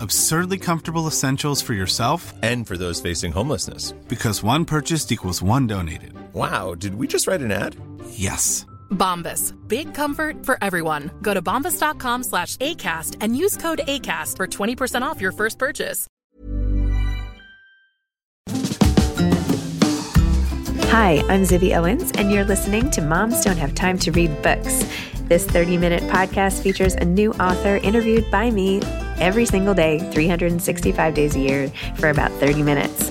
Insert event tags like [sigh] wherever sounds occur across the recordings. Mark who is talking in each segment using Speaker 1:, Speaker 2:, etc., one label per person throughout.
Speaker 1: Absurdly comfortable essentials for yourself
Speaker 2: And for those facing homelessness.
Speaker 1: because one purchased equals one donated.
Speaker 2: Wow, did we just write an ad?
Speaker 1: Yes.
Speaker 3: Bombas. Big comfort for everyone. Go to bombas.com slash ACAST and use code ACAST for 20% off your first purchase.
Speaker 4: Hi, I'm Zibby Owens, and you're listening to Moms Don't Have Time to Read Books. This 30 minute podcast features a new author interviewed by me every single day, 365 days a year, for about 30 minutes.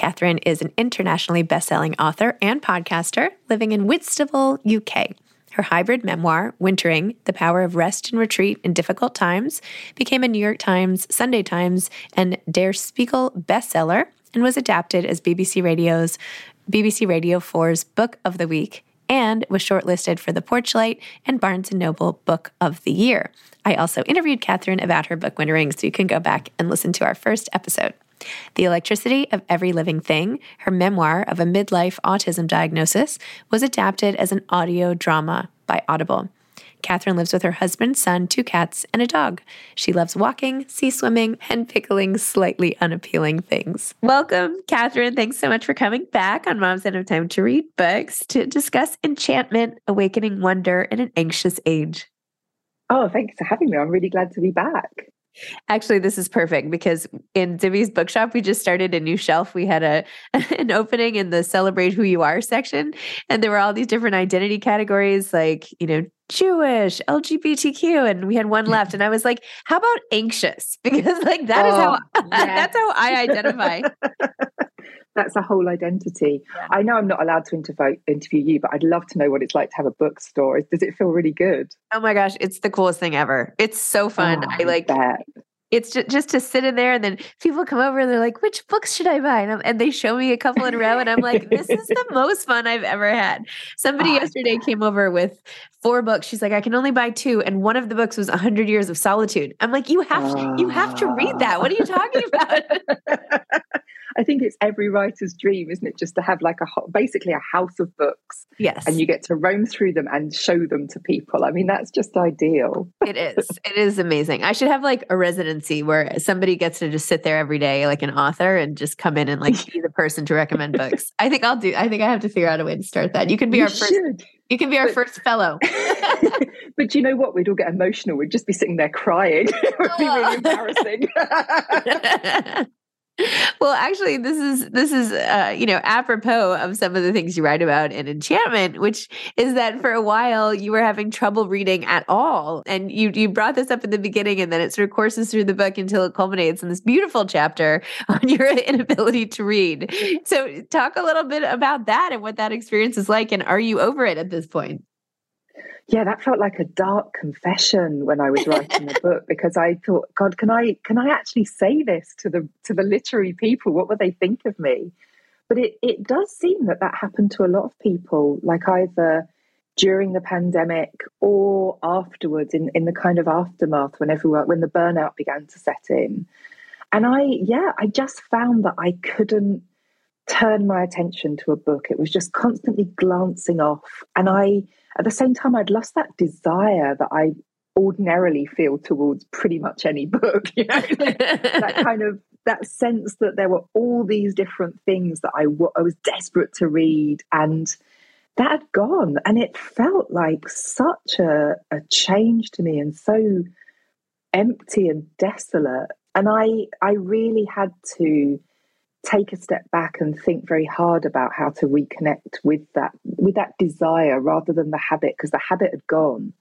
Speaker 4: Katherine is an internationally best-selling author and podcaster living in Whitstable, UK. Her hybrid memoir, Wintering The Power of Rest and Retreat in Difficult Times, became a New York Times, Sunday Times, and Der Spiegel bestseller and was adapted as BBC Radio's BBC Radio 4's Book of the Week and was shortlisted for the Porchlight and Barnes & Noble Book of the Year. I also interviewed Katherine about her book Wintering, so you can go back and listen to our first episode. The Electricity of Every Living Thing, her memoir of a midlife autism diagnosis, was adapted as an audio drama by Audible. Katherine lives with her husband, son, two cats, and a dog. She loves walking, sea swimming, and pickling slightly unappealing things. Welcome, Katherine. Thanks so much for coming back on Moms Don't Have Time to Read Books to discuss enchantment, awakening wonder in an anxious age.
Speaker 5: Oh, thanks for having me. I'm really glad to be back.
Speaker 4: Actually, this is perfect because in Zibby's bookshop, we just started a new shelf. We had a [laughs] an opening in the celebrate who you are section, and there were all these different identity categories like, you know, Jewish, LGBTQ, and we had one [laughs] left. And I was like, how about anxious? [laughs] Because like that is how
Speaker 5: Oh, yes. [laughs]
Speaker 4: that's how I identify.
Speaker 5: That's a whole identity. I know I'm not allowed to interview, interview you, but I'd love to know what it's like to have a bookstore. Does it feel really good?
Speaker 4: Oh my gosh, it's the coolest thing ever. It's so fun.
Speaker 5: Oh,
Speaker 4: I like
Speaker 5: bet.
Speaker 4: It's just, just to sit in there and then people come over and they're like, which books should I buy? And, I'm, and they show me a couple in a row and I'm like, this is the [laughs] most fun I've ever had. Somebody yesterday came over with four books. She's like, I can only buy two. And one of the books was 100 Years of Solitude. I'm like, you have to, you have to read that. What are you talking about? [laughs] [laughs]
Speaker 5: I think it's every writer's dream, isn't it? Just to have like a basically a house of books.
Speaker 4: Yes.
Speaker 5: And you get to roam through them and show them to people. I mean, that's just ideal. [laughs]
Speaker 4: it is. It is amazing. I should have like a residency where somebody gets to just sit there every day, like an author, and just come in and like be the person to recommend books. [laughs] I think I'll do. I think I have to figure out a way to start that. You can be
Speaker 5: You
Speaker 4: our first.
Speaker 5: should.
Speaker 4: You can be our
Speaker 5: But-
Speaker 4: first fellow. [laughs]
Speaker 5: but you know what? We'd all get emotional. We'd just be sitting there crying. it would be really embarrassing.
Speaker 4: Well, actually, this is this is uh, you know apropos of some of the things you write about in Enchantment, which is that for a while you were having trouble reading at all, and you you brought this up in the beginning, and then it sort of courses through the book until it culminates in this beautiful chapter [laughs] on your [laughs] inability to read. So, talk a little bit about that and what that experience is like, and are you over it at this point?
Speaker 5: Yeah, that felt like a dark confession when I was writing the book because I thought, God, can I can I actually say this to the to the literary people? What would they think of me? But it it does seem that that happened to a lot of people, like either during the pandemic or afterwards in, in the kind of aftermath when everyone when the burnout began to set in. And I yeah, I just found that I couldn't turn my attention to a book. It was just constantly glancing off. And I at the same time I'd lost that desire that I ordinarily feel towards pretty much any [laughs] book, you know, that [laughs] kind of that sense that there were all these different things that I, w- I was desperate to read and that had gone and it felt like such a, a change to me and so empty and desolate. And i i really had to take a step back and think very hard about how to reconnect with that with that desire rather than the habit because the habit had gone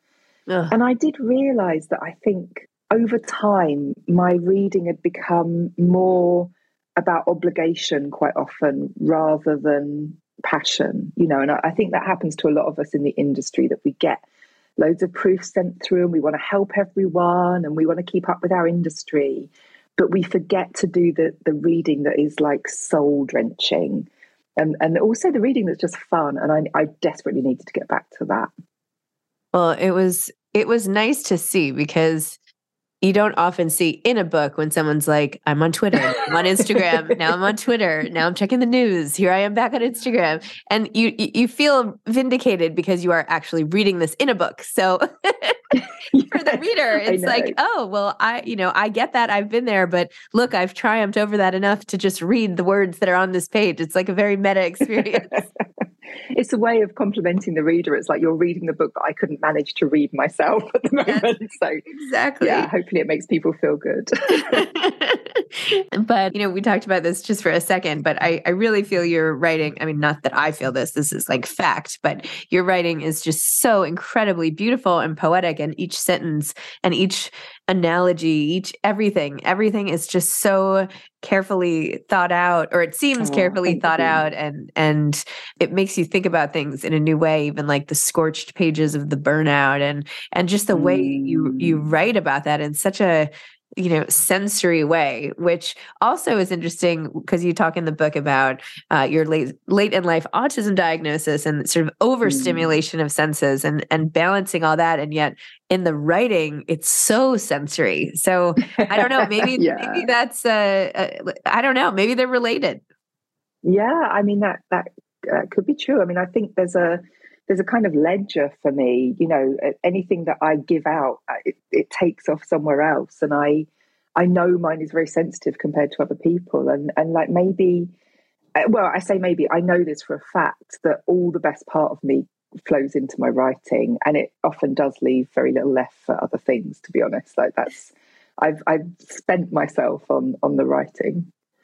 Speaker 4: Ugh.
Speaker 5: and i did realize that i think over time my reading had become more about obligation quite often rather than passion you know and I, I think that happens to a lot of us in the industry that we get loads of proofs sent through and we want to help everyone and we want to keep up with our industry but we forget to do the the reading that is like soul drenching and and also the reading that's just fun and I, I desperately needed to get back to that.
Speaker 4: Well, it was it was nice to see because you don't often see in a book when someone's like, I'm on Twitter, I'm on Instagram, [laughs] now I'm on Twitter, now I'm checking the news, here I am back on Instagram. And you you you feel vindicated because you are actually reading this in a book. So [laughs] for the [laughs] reader, it's like, oh, well, I, you know, I get that. I've been there, but look, I've triumphed over that enough to just read the words that are on this page. It's like a very meta experience.
Speaker 5: It's a way of complimenting the reader it's like you're reading the book that i couldn't manage to read myself [laughs] at the
Speaker 4: Yes.
Speaker 5: moment so
Speaker 4: exactly.
Speaker 5: yeah hopefully it makes people feel good [laughs] [laughs]
Speaker 4: but you know we talked about this just for a second but I, I really feel your writing i mean not that i feel this this is like fact but your writing is just so incredibly beautiful and poetic and each sentence and each analogy each everything everything is just so carefully thought out or it seems
Speaker 5: Oh,
Speaker 4: carefully thought
Speaker 5: you.
Speaker 4: out and and it makes you think about things in a new way even like the scorched pages of the burnout and and just the way you you
Speaker 5: Mm.
Speaker 4: write about that in such a you know sensory way which also is interesting because you talk in the book about uh, your late late in life autism diagnosis and sort of overstimulation of senses and and balancing all that and yet in the writing it's so sensory so i don't know maybe [laughs]
Speaker 5: yeah.
Speaker 4: maybe that's uh, uh i don't know maybe they're related
Speaker 5: Yeah, I mean that that uh, could be true. I mean, I think there's a there's a kind of ledger for me. You know, anything that I give out, uh, it, it takes off somewhere else, and I I know mine is very sensitive compared to other people, and and like maybe, uh, well, I say maybe I know this for a fact that all the best part of me flows into my writing, and it often does leave very little left for other things. To be honest, like that's I've I've spent myself on on the writing. [laughs] [laughs]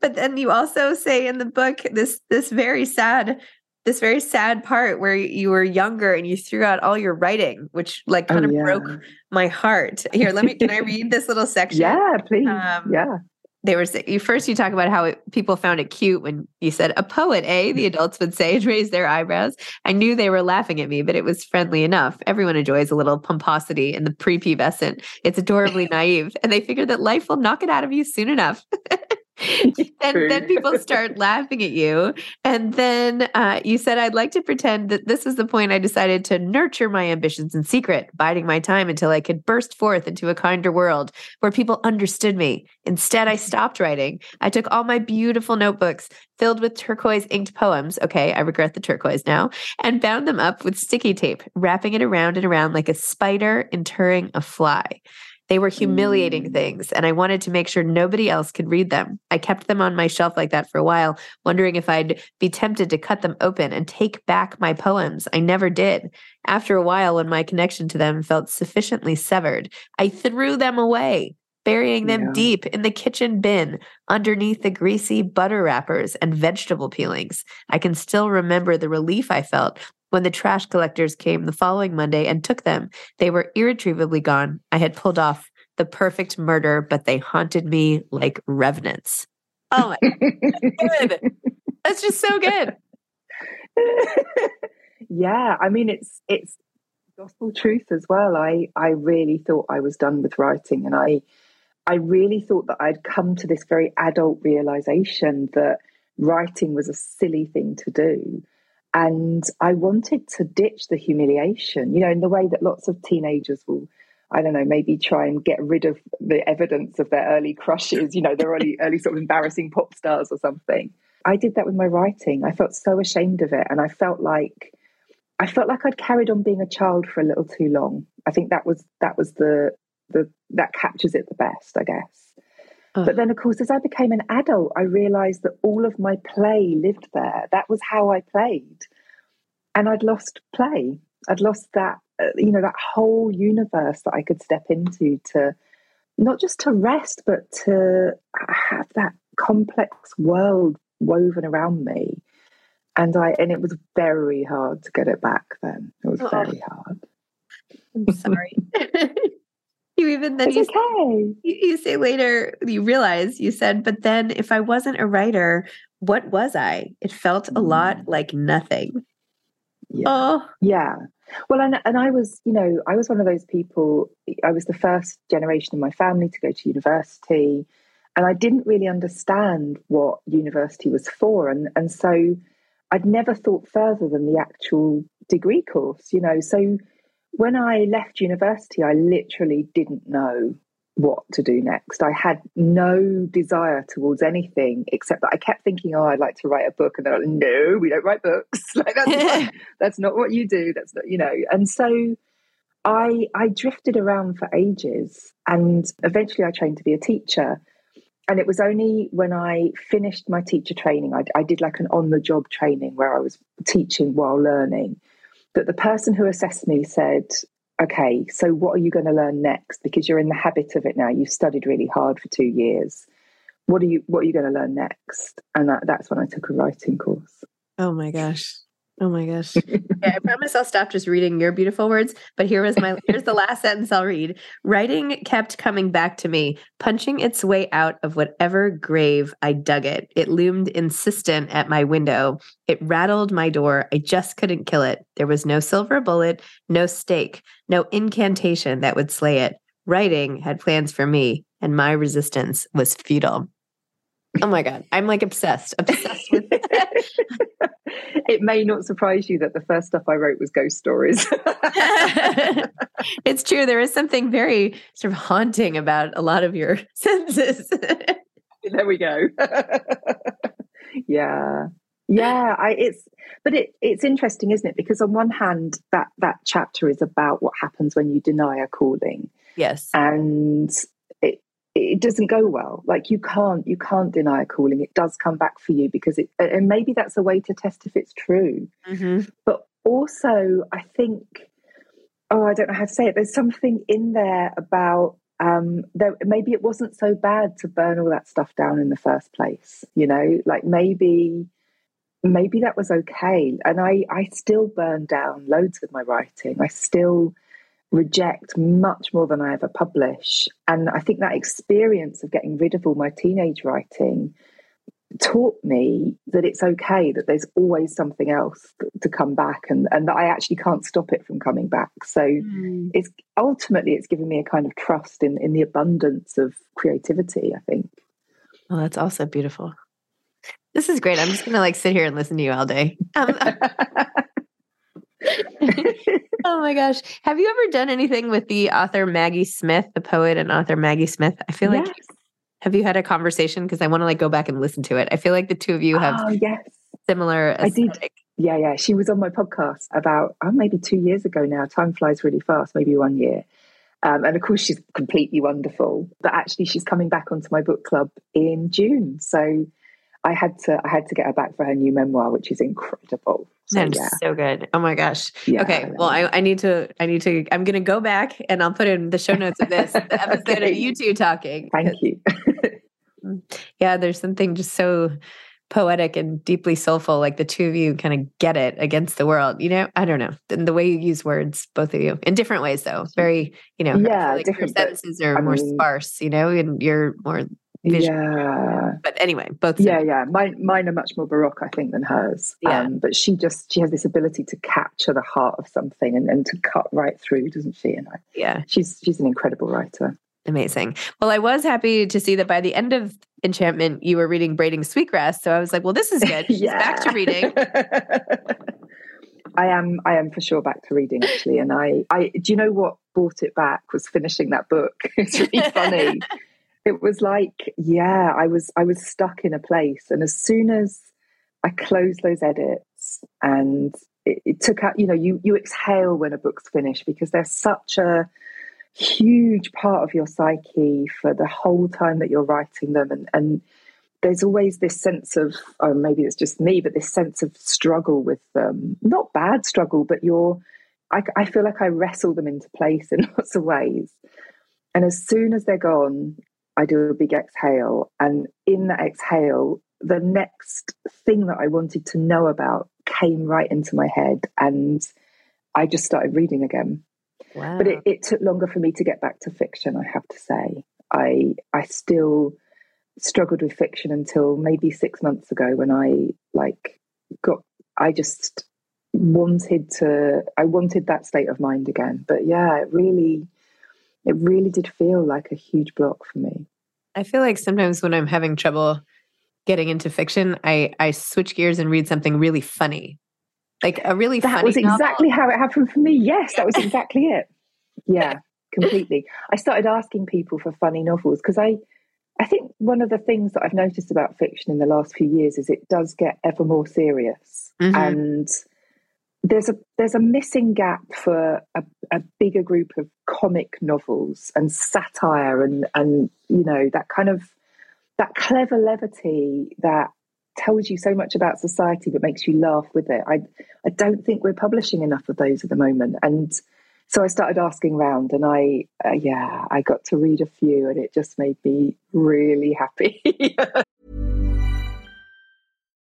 Speaker 4: but then you also say in the book this this very sad this very sad part where you were younger and you threw out all your writing which like kind
Speaker 5: Oh,
Speaker 4: of
Speaker 5: yeah.
Speaker 4: broke my heart. Here let me can i read this little [laughs] section?
Speaker 5: Yeah, please.
Speaker 4: Um,
Speaker 5: yeah.
Speaker 4: they were say- you first you talk about how it, people found it cute when you said a poet eh? the adults would say and raise their eyebrows. I knew they were laughing at me but it was friendly enough. Everyone enjoys a little pomposity in the prepubescent. It's adorably [laughs] naive and they figured that life will knock it out of you soon enough [laughs] and [laughs] then people start laughing at you. And then uh, you said, I'd like to pretend that this is the point I decided to nurture my ambitions in secret, biding my time until I could burst forth into a kinder world where people understood me. Instead, I [laughs] stopped writing. I took all my beautiful notebooks filled with turquoise inked poems. Okay, I regret the turquoise now, and bound them up with sticky tape, wrapping it around and around like a spider interring a fly. They were humiliating
Speaker 5: Mm.
Speaker 4: things, and I wanted to make sure nobody else could read them. I kept them on my shelf like that for a while, wondering if I'd be tempted to cut them open and take back my poems. I never did. After a while, when my connection to them felt sufficiently severed, I threw them away, burying them
Speaker 5: Yeah.
Speaker 4: deep in the kitchen bin underneath the greasy butter wrappers and vegetable peelings. I can still remember the relief I felt when the trash collectors came the following Monday and took them. They were irretrievably gone. I had pulled off the perfect murder, but they haunted me like revenants. Oh my good. That's just so good. [laughs]
Speaker 5: yeah, I mean it's it's gospel truth as well. I I really thought I was done with writing, and I I really thought that I'd come to this very adult realization that writing was a silly thing to do. And I wanted to ditch the humiliation, you know, in the way that lots of teenagers will, I don't know, maybe try and get rid of the evidence of their early crushes, you know, their early, [laughs] early sort of embarrassing pop stars or something. I did that with my writing. I felt so ashamed of it. And I felt like, I felt like I'd carried on being a child for a little too long. I think that was, that was the, the, that captures it the best, I guess.
Speaker 4: Ugh.
Speaker 5: But then, of course, as I became an adult, I realized that all of my play lived there. That was how I played. And I'd lost play. I'd lost that, uh, you know, that whole universe that I could step into to not just to rest, but to have that complex world woven around me. And I, and it was very hard to get it back then. It was
Speaker 4: Oh.
Speaker 5: very hard.
Speaker 4: I'm sorry. [laughs] you even then you,
Speaker 5: okay.
Speaker 4: you you say later you realize you said, but then if I wasn't a writer, what was I? It felt a lot mm. like nothing.
Speaker 5: Yeah.
Speaker 4: Oh,
Speaker 5: Yeah. Well, and, and I was, you know, I was one of those people, I was the first generation in my family to go to university. And I didn't really understand what university was for. And, and so I'd never thought further than the actual degree course, you know. So when I left university, I literally didn't know what to do next. I had no desire towards anything except that I kept thinking, oh, I'd like to write a book. And they're like, no, we don't write books. [laughs] like, that's not, [laughs] that's not what you do. That's not, you know. And so I I drifted around for ages and eventually I trained to be a teacher. And it was only when I finished my teacher training, I, I did like an on the job training where I was teaching while learning, that the person who assessed me said, okay, so what are you going to learn next? Because you're in the habit of it now. You've studied really hard for two years. What are you What are you going to learn next? And that, that's when I took a writing course.
Speaker 4: oh my gosh. Oh my gosh. I promise I'll stop just reading your beautiful words, but here was my here's the last sentence I'll read. Writing kept coming back to me, punching its way out of whatever grave I dug it. It loomed insistent at my window. It rattled my door. I just couldn't kill it. There was no silver bullet, no stake, no incantation that would slay it. Writing had plans for me, and my resistance was futile. Oh my god, I'm like obsessed, obsessed with [laughs]
Speaker 5: it may not surprise you that the first stuff I wrote was ghost stories. [laughs] [laughs]
Speaker 4: it's true. There is something very sort of haunting about a lot of your senses.
Speaker 5: there we go. yeah. Yeah, I it's but it it's interesting, isn't it? Because on one hand, that that chapter is about what happens when you deny a calling.
Speaker 4: yes.
Speaker 5: And it doesn't go well. Like you can't you can't deny a calling. It does come back for you because it and maybe that's a way to test if it's true.
Speaker 4: Mhm.
Speaker 5: But also I think oh, I don't know how to say it. There's something in there about um, there, maybe it wasn't so bad to burn all that stuff down in the first place. You know, like maybe maybe that was okay. And I I still burn down loads of my writing. I still reject much more than I ever publish. And I think that experience of getting rid of all my teenage writing taught me that it's okay that there's always something else to come back and, and that I actually can't stop it from coming back. So it's ultimately it's given me a kind of trust in in the abundance of creativity, I think.
Speaker 4: Well that's also beautiful. This is great. I'm just gonna like sit here and listen to you all day. Um, [laughs] [laughs] oh my gosh. Have you ever done anything with the author Maggie Smith, the poet and author Maggie Smith? I feel like have you had a conversation? Because I want to like go back and listen to it. I feel like the two of you have
Speaker 5: oh, yes.
Speaker 4: similar
Speaker 5: I did. Yeah, yeah. She was on my podcast about oh, maybe two years ago now. Time flies really fast, maybe one year. Um, and of course, she's completely wonderful. But actually, she's coming back onto my book club in June. So I had to I had to get her back for her new memoir, which is incredible. So
Speaker 4: That's
Speaker 5: yeah,
Speaker 4: so good. Oh my gosh.
Speaker 5: yeah.
Speaker 4: okay. Well, I, I need to, I need to, I'm going to go back and I'll put in the show notes of this, the [laughs] episode of you two talking.
Speaker 5: Thank you. [laughs]
Speaker 4: Mm, yeah. There's something just so poetic and deeply soulful. Like the two of you kind of get it against the world. You know, I don't know. And the way you use words, both of you in different ways, though, very, you know,
Speaker 5: Yeah,
Speaker 4: like your
Speaker 5: different, but,
Speaker 4: sentences are
Speaker 5: I
Speaker 4: more
Speaker 5: mean-
Speaker 4: sparse, you know, and you're more
Speaker 5: yeah.
Speaker 4: But anyway, both.
Speaker 5: Yeah, yeah. Mine, mine are much more baroque, I think, than hers.
Speaker 4: Yeah.
Speaker 5: Um, but she just she has this ability to capture the heart of something and, and to cut right through, doesn't she? And I,
Speaker 4: Yeah.
Speaker 5: she's she's an incredible writer.
Speaker 4: Amazing. Well, I was happy to see that by the end of Enchantment, you were reading Braiding Sweetgrass. So I was like, well, this is good. [laughs] She's back to reading. [laughs]
Speaker 5: I am I am for sure back to reading actually. And I, I do you know what brought it back was finishing that book. [laughs] it's really funny. It was like, yeah, I was I was stuck in a place. And as soon as I closed those edits and it, it took out, you know, you you exhale when a book's finished because there's such a huge part of your psyche for the whole time that you're writing them. And and there's always this sense of oh maybe it's just me but this sense of struggle with them. Not bad struggle but you're I, I feel like i wrestle them into place in [laughs] lots of ways. And as soon as they're gone i do a big exhale and in that exhale the next thing that i wanted to know about came right into my head and i just started reading again.
Speaker 4: Wow.
Speaker 5: but it, it took longer for me to get back to fiction i have to say. I i still struggled with fiction until maybe six months ago when i like got i just wanted to i wanted that state of mind again. But yeah it really it really did feel like a huge block for me
Speaker 4: I feel like sometimes when I'm having trouble getting into fiction, I I switch gears and read something really funny, like a really
Speaker 5: that
Speaker 4: funny.
Speaker 5: was
Speaker 4: novel.
Speaker 5: exactly how it happened for me yes that was exactly it yeah completely i started asking people for funny novels because i i think one of the things that i've noticed about fiction in the last few years is it does get ever more serious
Speaker 4: Mhm.
Speaker 5: and there's a there's a missing gap for a, a bigger group of comic novels and satire and and you know that kind of that clever levity that tells you so much about society but makes you laugh with it. I I don't think we're publishing enough of those at the moment, and so I started asking around, and I uh, yeah I got to read a few, and it just made me really happy. [laughs]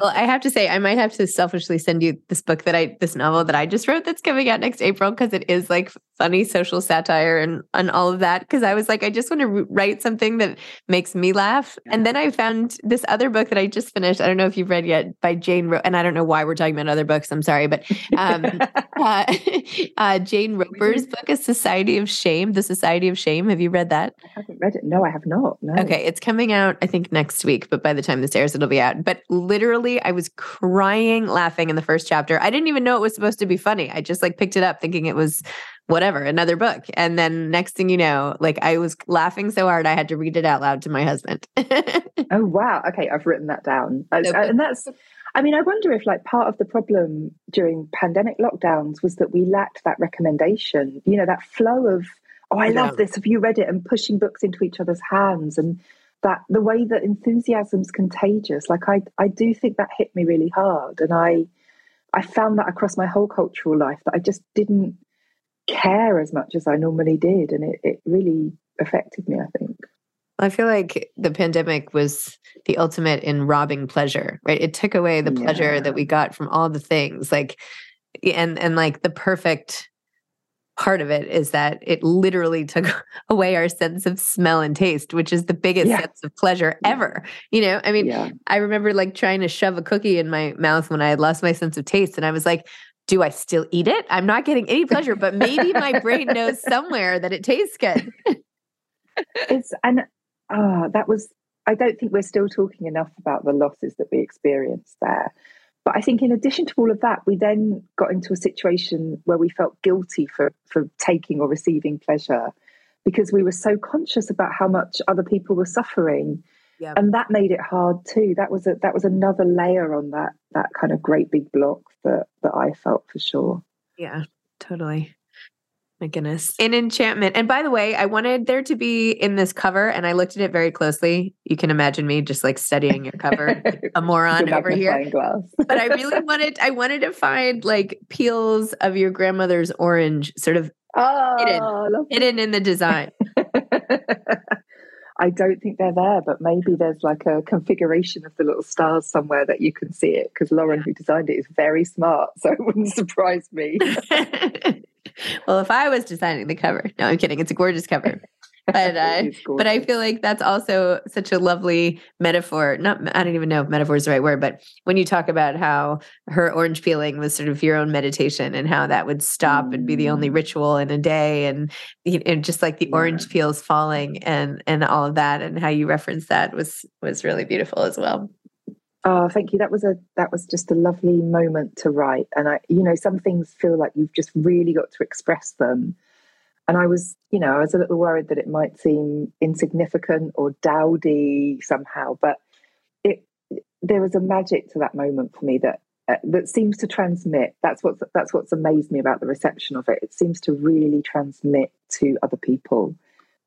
Speaker 4: well, I have to say, I might have to selfishly send you this book that I, this novel that I just wrote that's coming out next April because it is like funny social satire and and all of that because I was like, I just want to write something that makes me laugh. And then I found this other book that I just finished. I don't know if you've read yet by Jane, Ro- and I don't know why we're talking about other books. I'm sorry, but um, [laughs] uh, [laughs] uh, Jane Roper's book, A Society of Shame, The Society of Shame. Have you read that?
Speaker 5: I haven't read it. No, I have not. No.
Speaker 4: Okay, it's coming out I think next week, but by the time this airs, it'll be out. But literally, I was crying laughing in the first chapter. I didn't even know it was supposed to be funny. I just like picked it up thinking it was whatever, another book. And then next thing you know, like I was laughing so hard I had to read it out loud to my husband. [laughs]
Speaker 5: oh wow. Okay, I've written that down. Uh, and that's I mean, I wonder if like part of the problem during pandemic lockdowns was that we lacked that recommendation, you know, that flow of, oh, I love this. Have you read it? And pushing books into each other's hands and that the way that enthusiasm's contagious. Like I I do think that hit me really hard. And I I found that across my whole cultural life that I just didn't care as much as I normally did. And it, it really affected me, I think.
Speaker 4: I feel like the pandemic was the ultimate in robbing pleasure, right? It took away the pleasure yeah. that we got from all the things, like, and and like the perfect part of it is that it literally took [laughs] away our sense of smell and taste, which is the biggest yeah. sense of pleasure ever. You know, I mean, yeah. I remember like trying to shove a cookie in my mouth when I had lost my sense of taste, and I was like, do I still eat it? I'm not getting any pleasure, but maybe my brain [laughs] knows somewhere that it tastes good.
Speaker 5: it's and ah, oh, that was. I don't think we're still talking enough about the losses that we experienced there. But I think in addition to all of that, we then got into a situation where we felt guilty for for taking or receiving pleasure because we were so conscious about how much other people were suffering. Yep. And that made it hard too. That was a that was another layer on that that kind of great big block that that I felt for sure.
Speaker 4: Yeah, totally. My goodness. In enchantment. And by the way, I wanted there to be in this cover, and I looked at it very closely. You can imagine me just like studying your cover, [laughs] a moron over here. [laughs] but I really wanted, I wanted to find like peels of your grandmother's orange sort of oh, hidden, hidden in the design. [laughs]
Speaker 5: I don't think they're there, but maybe there's like a configuration of the little stars somewhere that you can see it because Lauren, who designed it, is very smart. [laughs] So it wouldn't surprise me [laughs]
Speaker 4: well, if I was designing the cover, no, I'm kidding. It's a gorgeous cover. [laughs] But uh, but I feel like that's also such a lovely metaphor. Not I don't even know if metaphor is the right word, but when you talk about how her orange peeling was sort of your own meditation and how that would stop mm. and be the only mm. ritual in a day, and you know, just like the yeah. orange peels falling and and all of that, and how you referenced that was was really beautiful as well.
Speaker 5: Oh, thank you. That was a that was just a lovely moment to write. And I, you know, some things feel like you've just really got to express them. And I was, you know, I was a little worried that it might seem insignificant or dowdy somehow, but it there was a magic to that moment for me that uh, that seems to transmit. That's what that's what's amazed me about the reception of it. It seems to really transmit to other people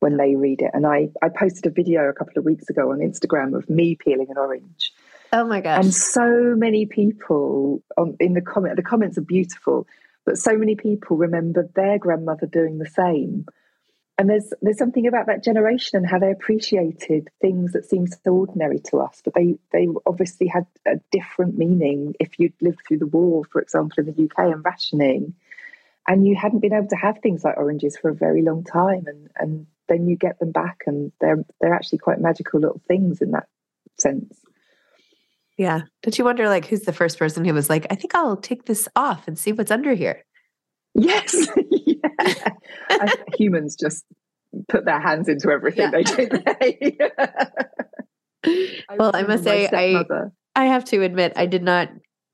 Speaker 5: when they read it. And I I posted a video a couple of weeks ago on Instagram of me peeling an orange
Speaker 4: Oh my gosh.
Speaker 5: And so many people on, in the comment, the comments are beautiful, but so many people remembered their grandmother doing the same. And there's there's something about that generation and how they appreciated things that seem so ordinary to us, but they they obviously had a different meaning if you'd lived through the war, for example, in the UK and rationing, and you hadn't been able to have things like oranges for a very long time, and and then you get them back, and they're they're actually quite magical little things in that sense.
Speaker 4: Yeah. Don't you wonder, like, who's the first person who was like, I think I'll take this off and see what's under here?
Speaker 5: Yes. [laughs] yeah. humans just put their hands into everything yeah. they do. [laughs] [laughs]
Speaker 4: well, I must say, I, I have to admit, I did not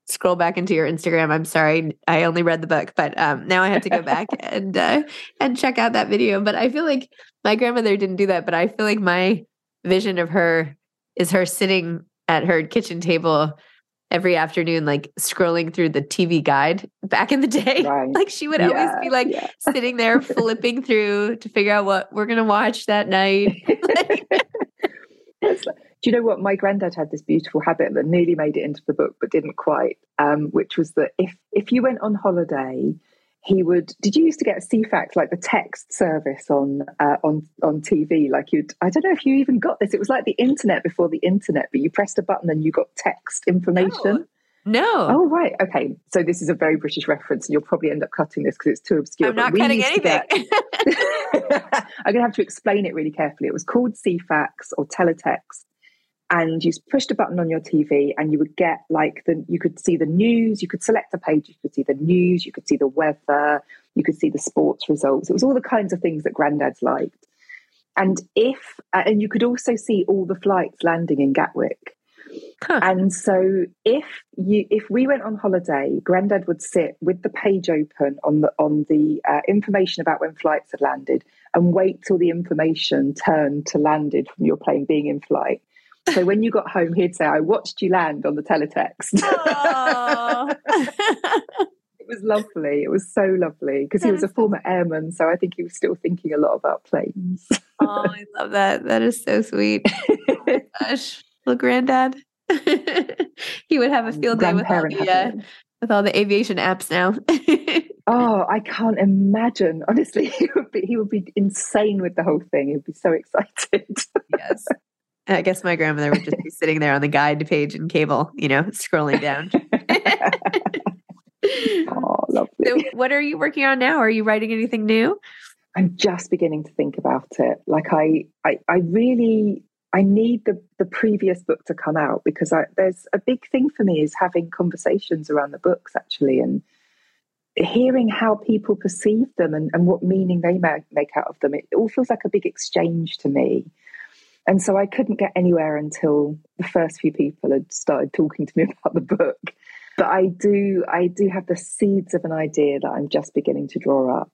Speaker 4: scroll back into your Instagram. I'm sorry, I only read the book, but um, now I have to go back and uh, and check out that video. But I feel like my grandmother didn't do that, but I feel like my vision of her is her sitting at her kitchen table every afternoon, like scrolling through the TV guide back in the [laughs] day. Right. Like she would yeah, always be like yeah. sitting there [laughs] flipping through to figure out what we're going to watch that night. [laughs]
Speaker 5: Do you know what? My granddad had this beautiful habit that nearly made it into the book, but didn't quite, um, which was that if if you went on holiday he would did you used to get a ceefax like the text service on uh, on on tv like you'd i don't know if you even got this it was like the internet before the internet but you pressed a button and you got text information
Speaker 4: No.
Speaker 5: Oh, right. Okay. So this is a very British reference, and you'll probably end up cutting this because it's too obscure.
Speaker 4: I'm not cutting anything.
Speaker 5: Get... [laughs] I'm going to have to explain it really carefully. It was called Ceefax or Teletext, and you pushed a button on your TV, and you would get like the you could see the news. You could select a page. You could see the news. You could see the weather. You could see the sports results. It was all the kinds of things that granddads liked. And if uh, and you could also see all the flights landing in Gatwick. Huh. And so if you if we went on holiday, Grandad would sit with the page open on the on the uh, information about when flights had landed and wait till the information turned to landed from your plane being in flight. So when you got home, he'd say, "I watched you land on the teletext." [laughs] it was lovely. It was so lovely because he was a former airman, so I think he was still thinking a lot about planes.
Speaker 4: oh, I love that. That is so sweet. oh [laughs] gosh, little granddad. [laughs] he would have a field day with all, the, uh, with all the aviation apps now.
Speaker 5: oh, I can't imagine. Honestly, he would be he would be insane with the whole thing. He'd be so excited.
Speaker 4: yes. I guess my grandmother would just be [laughs] sitting there on the guide page in cable, you know, scrolling down. [laughs]
Speaker 5: oh, lovely.
Speaker 4: So what are you working on now? Are you writing anything new?
Speaker 5: I'm just beginning to think about it. Like I, I, I really, I need the the previous book to come out because I, there's a big thing for me is having conversations around the books actually and hearing how people perceive them and, and what meaning they make, make out of them. It all feels like a big exchange to me. And so I couldn't get anywhere until the first few people had started talking to me [laughs] about the book. But I do, I do have the seeds of an idea that I'm just beginning to draw up.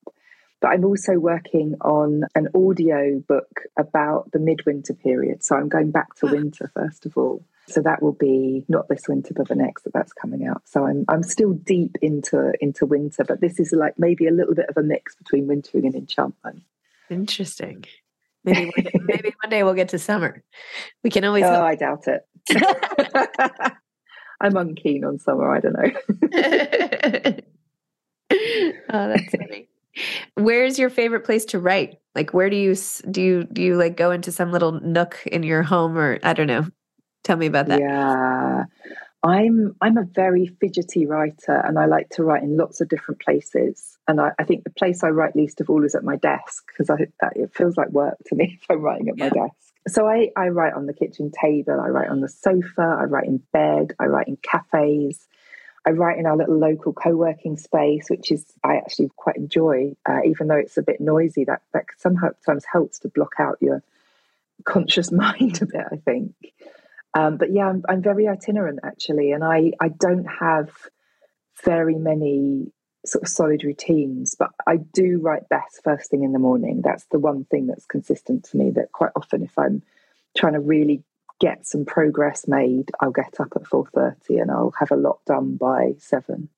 Speaker 5: But I'm also working on an audio book about the midwinter period. So I'm going back to ah. winter first of all. So that will be not this winter, but the next that that's coming out. So I'm I'm still deep into into winter, but this is like maybe a little bit of a mix between wintering and enchantment.
Speaker 4: Interesting. Maybe one day, maybe one day we'll get to summer. We can always.
Speaker 5: Oh, hope. I doubt it. [laughs] I'm unkeen on summer. I don't know. [laughs]
Speaker 4: oh, that's funny. Where's your favorite place to write? Like, where do you do you do you like go into some little nook in your home, or I don't know? Tell me about that.
Speaker 5: Yeah, I'm I'm a very fidgety writer, and I like to write in lots of different places. And I, I think the place I write least of all is at my desk because it feels like work to me [laughs] if I'm writing at yeah. my desk. So I, I write on the kitchen table, I write on the sofa, I write in bed, I write in cafes. I write in our little local co-working space, which is I actually quite enjoy, uh, even though it's a bit noisy. That that sometimes helps to block out your conscious [laughs] mind a bit. I think, um, but yeah, I'm, I'm very itinerant actually, and I I don't have very many sort of solid routines, but I do write best first thing in the morning. That's the one thing that's consistent to me. That quite often, if I'm trying to really get some progress made, I'll get up at four thirty and I'll have a lot done by seven.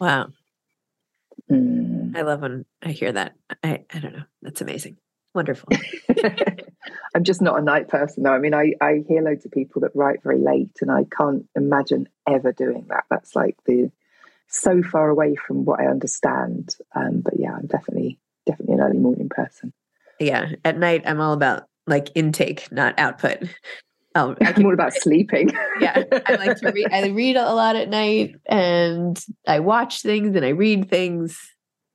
Speaker 4: Wow. Mm. I love when I hear that. I, I don't know. That's amazing. Wonderful. [laughs]
Speaker 5: I'm just not a night person though. I mean, I, I hear loads of people that write very late and I can't imagine ever doing that. That's like the so far away from what I understand. Um, but yeah, I'm definitely, definitely an early morning person.
Speaker 4: Yeah. At night, I'm all about like intake, not output.
Speaker 5: Oh, [laughs] I'm all about sleeping. [laughs]
Speaker 4: yeah, I like to read. I read a lot at night, and I watch things and I read things,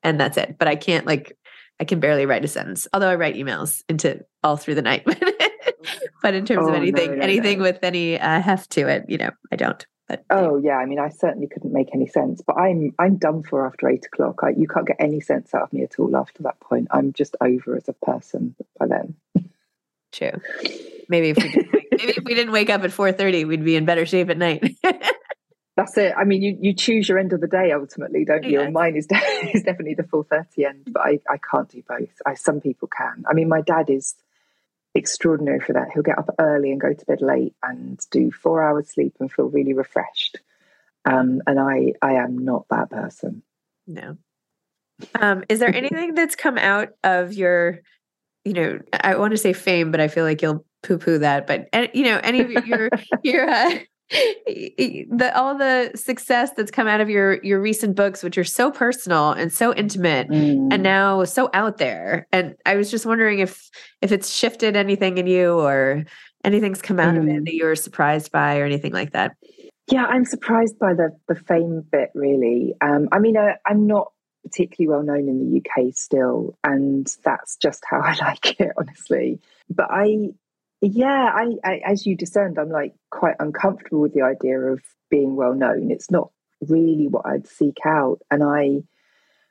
Speaker 4: and that's it. But I can't like, I can barely write a sentence. Although I write emails into all through the night. [laughs] but in terms oh, of anything, no, no, anything no. with any uh, heft to it, you know, I don't. But,
Speaker 5: oh yeah, I mean, I certainly couldn't make any sense. But I'm I'm done for after eight o'clock. I, you can't get any sense out of me at all after that point. I'm just over as a person by then.
Speaker 4: True. Maybe if we didn't wake, [laughs] maybe if we didn't wake up at four thirty, we'd be in better shape at night.
Speaker 5: That's it. I mean, you, you choose your end of the day ultimately, don't you? And mine is, [laughs] de- is definitely the four thirty end, but I, I can't do both. I some people can. I mean, my dad is extraordinary for that. He'll get up early and go to bed late and do four hours sleep and feel really refreshed. Um, and I I am not that person.
Speaker 4: No. Um, is there [laughs] anything that's come out of your you know, I want to say fame, but I feel like you'll poo poo that. But you know, any of your [laughs] your uh, the all the success that's come out of your your recent books, which are so personal and so intimate, mm. and now so out there. And I was just wondering if if it's shifted anything in you, or anything's come out mm. of it mm. that you were surprised by, or anything like that.
Speaker 5: Yeah, I'm surprised by the the fame bit. Really, um, I mean, I, I'm not particularly well known in the UK still, and that's just how [laughs] I like it, honestly. But I, yeah, I, I as you discerned, I'm like quite uncomfortable with the idea of being well known. It's not really what I'd seek out, and I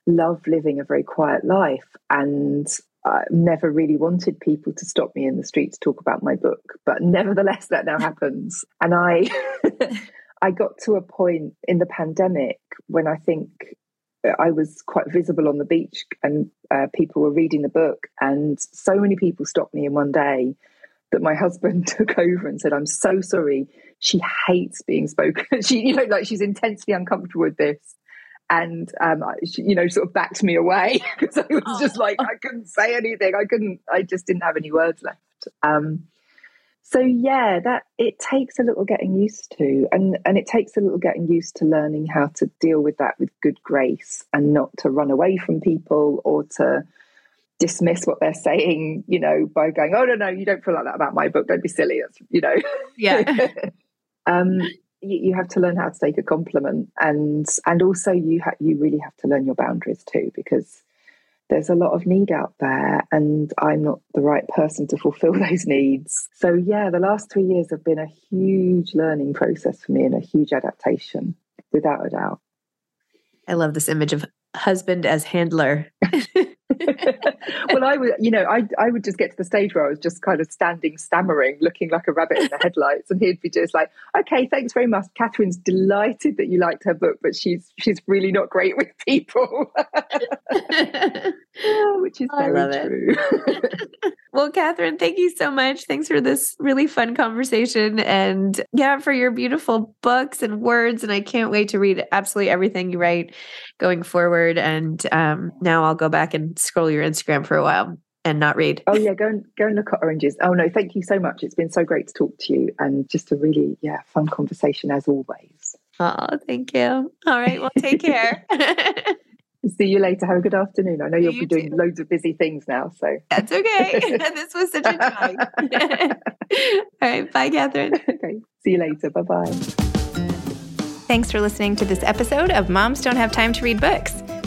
Speaker 5: love living a very quiet life, and I never really wanted people to stop me in the street to talk about my book. But nevertheless, that now happens, and I. [laughs] I got to a point in the pandemic when I think I was quite visible on the beach and uh, people were reading the book. And so many people stopped me in one day that my husband [laughs] took over and said, I'm so sorry. She hates being spoken. [laughs] she, you know, like she's intensely uncomfortable with this. And, um, she, you know, sort of backed me away [laughs] because I was just like, I couldn't say anything. I couldn't, I just didn't have any words left. Um, so yeah that it takes a little getting used to and and it takes a little getting used to learning how to deal with that with good grace and not to run away from people or to dismiss what they're saying you know by going oh no no you don't feel like that about my book don't be silly That's, you know
Speaker 4: yeah [laughs]
Speaker 5: um you, you, have to learn how to take a compliment and and also you ha- you really have to learn your boundaries too because there's a lot of need out there and I'm not the right person to fulfill [laughs] those needs. So, yeah, the last three years have been a huge learning process for me and a huge adaptation, without a doubt.
Speaker 4: I love this image of husband as handler. [laughs] [laughs]
Speaker 5: well, I would, you know, I I would just get to the stage where I was just kind of standing, stammering, looking like a rabbit in the headlights, and he'd be just like, "Okay, thanks very much. Katherine's delighted that you liked her book, but she's she's really not great with people," [laughs] [laughs] which is very true. [laughs]
Speaker 4: well, Katherine, thank you so much. Thanks for this really fun conversation, and yeah, for your beautiful books and words. And I can't wait to read absolutely everything you write going forward. And um, now I'll go back and scroll your Instagram for a while and not read.
Speaker 5: Oh yeah, go and go and look at oranges. Oh no, thank you so much. It's been so great to talk to you and just a really yeah fun conversation as always.
Speaker 4: Oh, thank you. All right, well, take care. [laughs]
Speaker 5: See you later. Have a good afternoon. I know you'll you be doing too. loads of busy things now, so
Speaker 4: that's okay. [laughs] [laughs] this was such a joy. [laughs] All right, bye, Katherine.
Speaker 5: Okay, see you later. Bye bye.
Speaker 6: Thanks for listening to this episode of Moms Don't Have Time to Read Books.